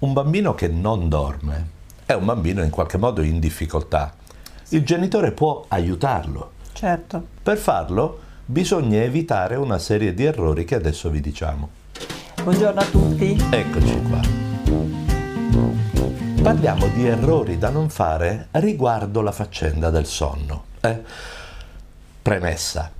Un bambino che non dorme è un bambino in qualche modo in difficoltà. Il genitore può aiutarlo. Certo. Per farlo bisogna evitare una serie di errori che adesso vi diciamo. Buongiorno a tutti. Eccoci qua. Parliamo di errori da non fare riguardo la faccenda del sonno. Eh? Premessa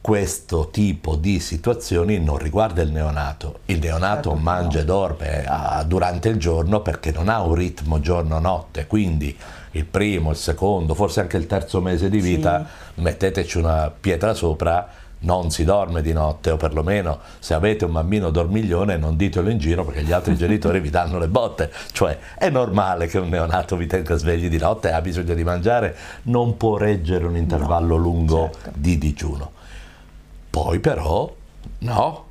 questo tipo di situazioni non riguarda il neonato. Il neonato certo, mangia e dorme uh, durante il giorno perché non ha un ritmo giorno-notte, quindi il primo, il secondo, forse anche il terzo mese di vita, sì. metteteci una pietra sopra, non si dorme di notte o perlomeno se avete un bambino dormiglione non ditelo in giro perché gli altri genitori vi danno le botte, cioè è normale che un neonato vi tenga svegli di notte, ha bisogno di mangiare, non può reggere un intervallo no, lungo certo. di digiuno. Poi però no.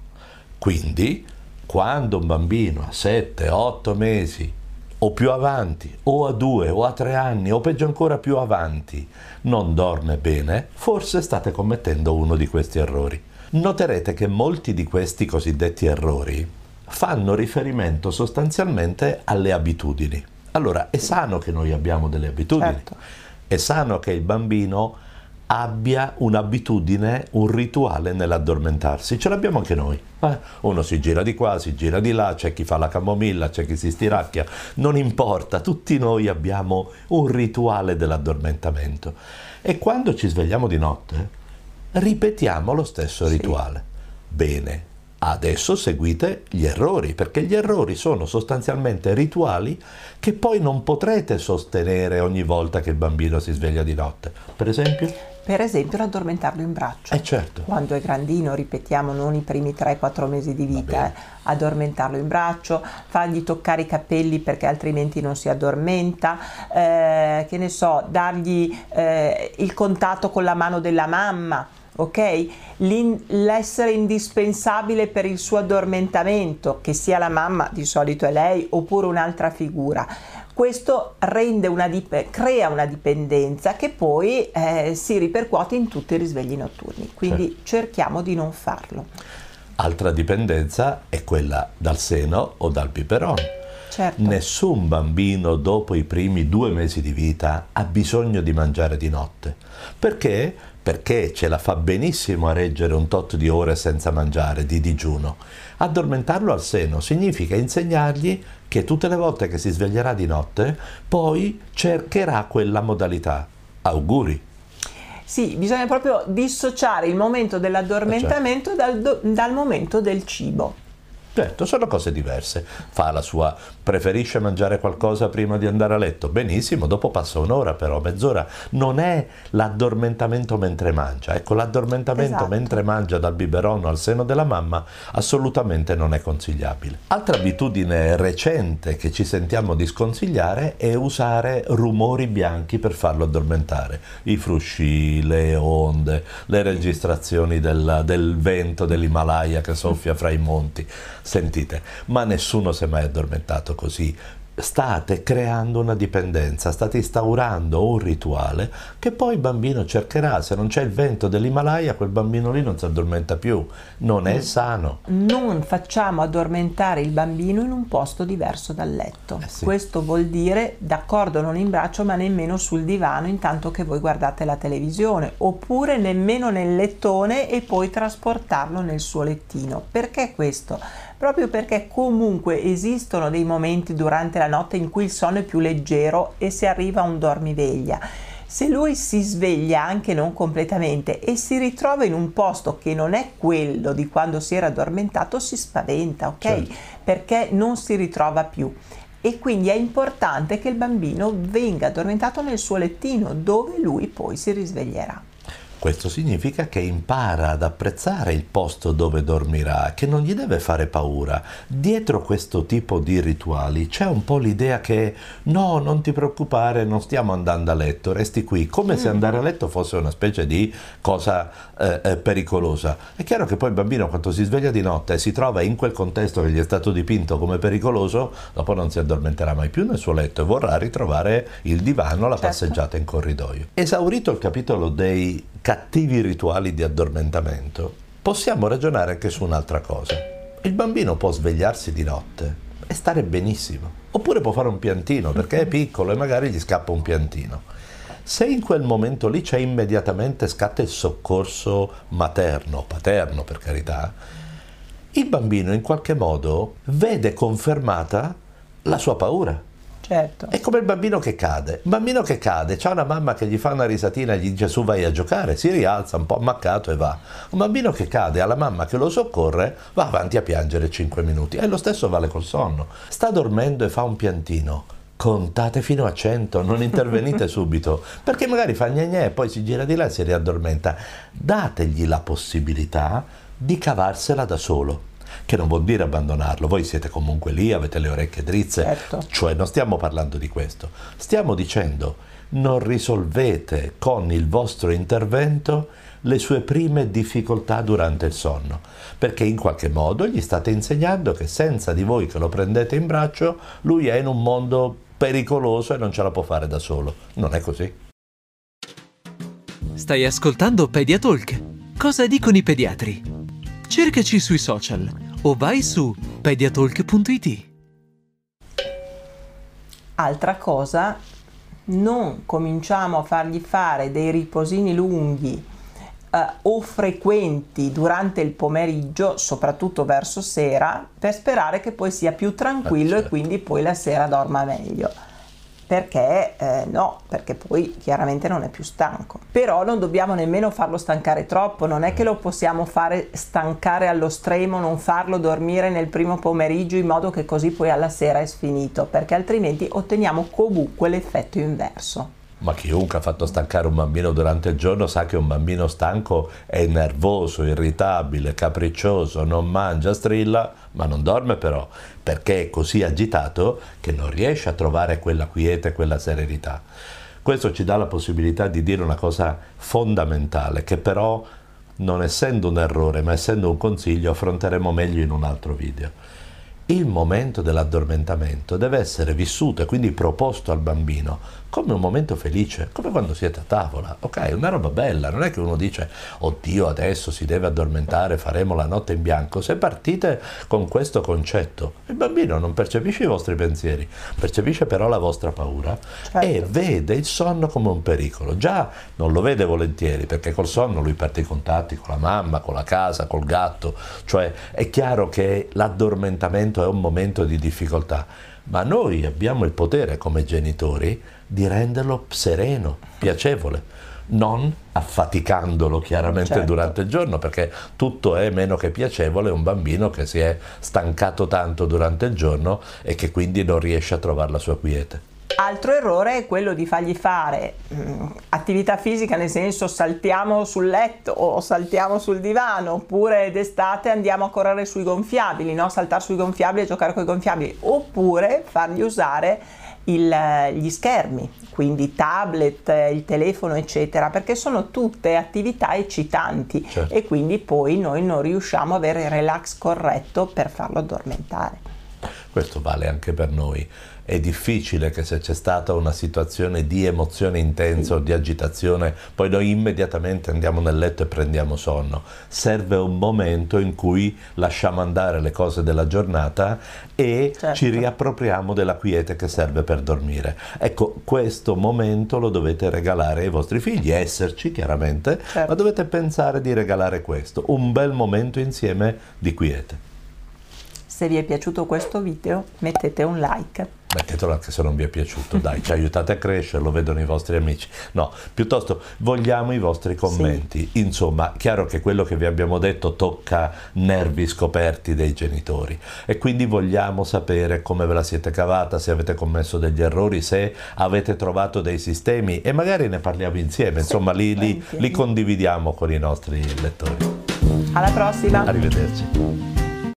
Quindi quando un bambino a 7, 8 mesi o più avanti, o a 2 o a 3 anni, o peggio ancora più avanti, non dorme bene, forse state commettendo uno di questi errori. Noterete che molti di questi cosiddetti errori fanno riferimento sostanzialmente alle abitudini. Allora, è sano che noi abbiamo delle abitudini, certo. è sano che il bambino abbia un'abitudine, un rituale nell'addormentarsi. Ce l'abbiamo anche noi. Eh? Uno si gira di qua, si gira di là, c'è chi fa la camomilla, c'è chi si stiracchia, non importa, tutti noi abbiamo un rituale dell'addormentamento. E quando ci svegliamo di notte, ripetiamo lo stesso sì. rituale. Bene, Adesso seguite gli errori, perché gli errori sono sostanzialmente rituali che poi non potrete sostenere ogni volta che il bambino si sveglia di notte. Per esempio? Per esempio l'addormentarlo in braccio. Eh certo. Quando è grandino, ripetiamo, non i primi 3-4 mesi di vita, eh, addormentarlo in braccio, fargli toccare i capelli perché altrimenti non si addormenta, eh, che ne so, dargli eh, il contatto con la mano della mamma ok? L'in- l'essere indispensabile per il suo addormentamento, che sia la mamma, di solito è lei, oppure un'altra figura. Questo una dip- crea una dipendenza che poi eh, si ripercuote in tutti i risvegli notturni, quindi certo. cerchiamo di non farlo. Altra dipendenza è quella dal seno o dal biberon. Certo. Nessun bambino dopo i primi due mesi di vita ha bisogno di mangiare di notte. Perché? Perché ce la fa benissimo a reggere un tot di ore senza mangiare, di digiuno. Addormentarlo al seno significa insegnargli che tutte le volte che si sveglierà di notte, poi cercherà quella modalità. Auguri! Sì, bisogna proprio dissociare il momento dell'addormentamento dal, dal momento del cibo. Certo, sono cose diverse. Fa la sua, preferisce mangiare qualcosa prima di andare a letto? Benissimo, dopo passa un'ora però, mezz'ora. Non è l'addormentamento mentre mangia. Ecco, l'addormentamento esatto. mentre mangia dal biberon al seno della mamma assolutamente non è consigliabile. Altra abitudine recente che ci sentiamo di sconsigliare è usare rumori bianchi per farlo addormentare. I frusci, le onde, le registrazioni del, del vento dell'Himalaya che soffia fra i monti Sentite, ma nessuno si è mai addormentato così state creando una dipendenza, state instaurando un rituale che poi il bambino cercherà, se non c'è il vento dell'Himalaya quel bambino lì non si addormenta più, non è mm. sano. Non facciamo addormentare il bambino in un posto diverso dal letto, eh sì. questo vuol dire d'accordo non in braccio ma nemmeno sul divano intanto che voi guardate la televisione, oppure nemmeno nel lettone e poi trasportarlo nel suo lettino. Perché questo? Proprio perché comunque esistono dei momenti durante la notte in cui il sonno è più leggero e si arriva a un dormiveglia. Se lui si sveglia anche non completamente e si ritrova in un posto che non è quello di quando si era addormentato, si spaventa, ok? Certo. Perché non si ritrova più e quindi è importante che il bambino venga addormentato nel suo lettino dove lui poi si risveglierà. Questo significa che impara ad apprezzare il posto dove dormirà, che non gli deve fare paura. Dietro questo tipo di rituali c'è un po' l'idea che no, non ti preoccupare, non stiamo andando a letto, resti qui, come mm. se andare a letto fosse una specie di cosa eh, eh, pericolosa. È chiaro che poi il bambino quando si sveglia di notte e si trova in quel contesto che gli è stato dipinto come pericoloso, dopo non si addormenterà mai più nel suo letto e vorrà ritrovare il divano, la certo. passeggiata in corridoio. Esaurito il capitolo dei cattivi rituali di addormentamento, possiamo ragionare anche su un'altra cosa. Il bambino può svegliarsi di notte e stare benissimo, oppure può fare un piantino perché è piccolo e magari gli scappa un piantino. Se in quel momento lì c'è immediatamente scatta il soccorso materno, paterno per carità, il bambino in qualche modo vede confermata la sua paura. Certo. È come il bambino che cade. Il bambino che cade, c'ha una mamma che gli fa una risatina e gli dice su vai a giocare, si rialza un po' ammaccato e va. Un bambino che cade ha la mamma che lo soccorre, va avanti a piangere 5 minuti. E lo stesso vale col sonno. Sta dormendo e fa un piantino. Contate fino a 100, non intervenite subito, perché magari fa gne e poi si gira di là e si riaddormenta. Dategli la possibilità di cavarsela da solo che non vuol dire abbandonarlo, voi siete comunque lì, avete le orecchie drizze, certo. cioè non stiamo parlando di questo, stiamo dicendo non risolvete con il vostro intervento le sue prime difficoltà durante il sonno, perché in qualche modo gli state insegnando che senza di voi che lo prendete in braccio, lui è in un mondo pericoloso e non ce la può fare da solo. Non è così. Stai ascoltando Pediatalk. Cosa dicono i pediatri? Cercaci sui social o vai su pediatalk.it. Altra cosa, non cominciamo a fargli fare dei riposini lunghi eh, o frequenti durante il pomeriggio, soprattutto verso sera, per sperare che poi sia più tranquillo ah, certo. e quindi poi la sera dorma meglio perché eh, no, perché poi chiaramente non è più stanco. Però non dobbiamo nemmeno farlo stancare troppo, non è che lo possiamo fare stancare allo stremo, non farlo dormire nel primo pomeriggio in modo che così poi alla sera è sfinito, perché altrimenti otteniamo comunque l'effetto inverso. Ma chiunque ha fatto stancare un bambino durante il giorno sa che un bambino stanco è nervoso, irritabile, capriccioso, non mangia, strilla, ma non dorme però, perché è così agitato che non riesce a trovare quella quiete, quella serenità. Questo ci dà la possibilità di dire una cosa fondamentale, che però non essendo un errore, ma essendo un consiglio, affronteremo meglio in un altro video il momento dell'addormentamento deve essere vissuto e quindi proposto al bambino come un momento felice, come quando siete a tavola. Ok, è una roba bella, non è che uno dice oddio adesso si deve addormentare, faremo la notte in bianco. Se partite con questo concetto, il bambino non percepisce i vostri pensieri, percepisce però la vostra paura certo. e vede il sonno come un pericolo. Già non lo vede volentieri perché col sonno lui perde i contatti con la mamma, con la casa, col gatto, cioè è chiaro che l'addormentamento momento è un momento di difficoltà, ma noi abbiamo il potere come genitori di renderlo sereno, piacevole non affaticandolo chiaramente certo. durante il giorno perché tutto è meno che piacevole un bambino che si è stancato tanto durante il giorno e che quindi non riesce a trovare la sua quiete. Altro errore è quello di fargli fare mh, mm, attività fisica, nel senso saltiamo sul letto o saltiamo sul divano, oppure d'estate andiamo a correre sui gonfiabili, no? saltare sui gonfiabili e giocare con i gonfiabili, oppure fargli usare il, gli schermi, quindi tablet, il telefono, eccetera, perché sono tutte attività eccitanti certo. e quindi poi noi non riusciamo ad avere il relax corretto per farlo addormentare. Questo vale anche per noi è difficile che se c'è stata una situazione di emozione intensa o di agitazione, poi noi immediatamente andiamo nel letto e prendiamo sonno. Serve un momento in cui lasciamo andare le cose della giornata e certo. ci riappropriamo della quiete che serve per dormire. Ecco, questo momento lo dovete regalare ai vostri figli, esserci chiaramente, certo. ma dovete pensare di regalare questo, un bel momento insieme di quiete. Se vi è piaciuto questo video mettete un like mettetelo anche se non vi è piaciuto, dai, ci aiutate a crescere, lo vedono i vostri amici. No, piuttosto vogliamo i vostri commenti. Sì. Insomma, chiaro che quello che vi abbiamo detto tocca nervi scoperti dei genitori e quindi vogliamo sapere come ve la siete cavata, se avete commesso degli errori, se avete trovato dei sistemi e magari ne parliamo insieme, insomma, li, li, li condividiamo con i nostri lettori. Alla prossima! Arrivederci.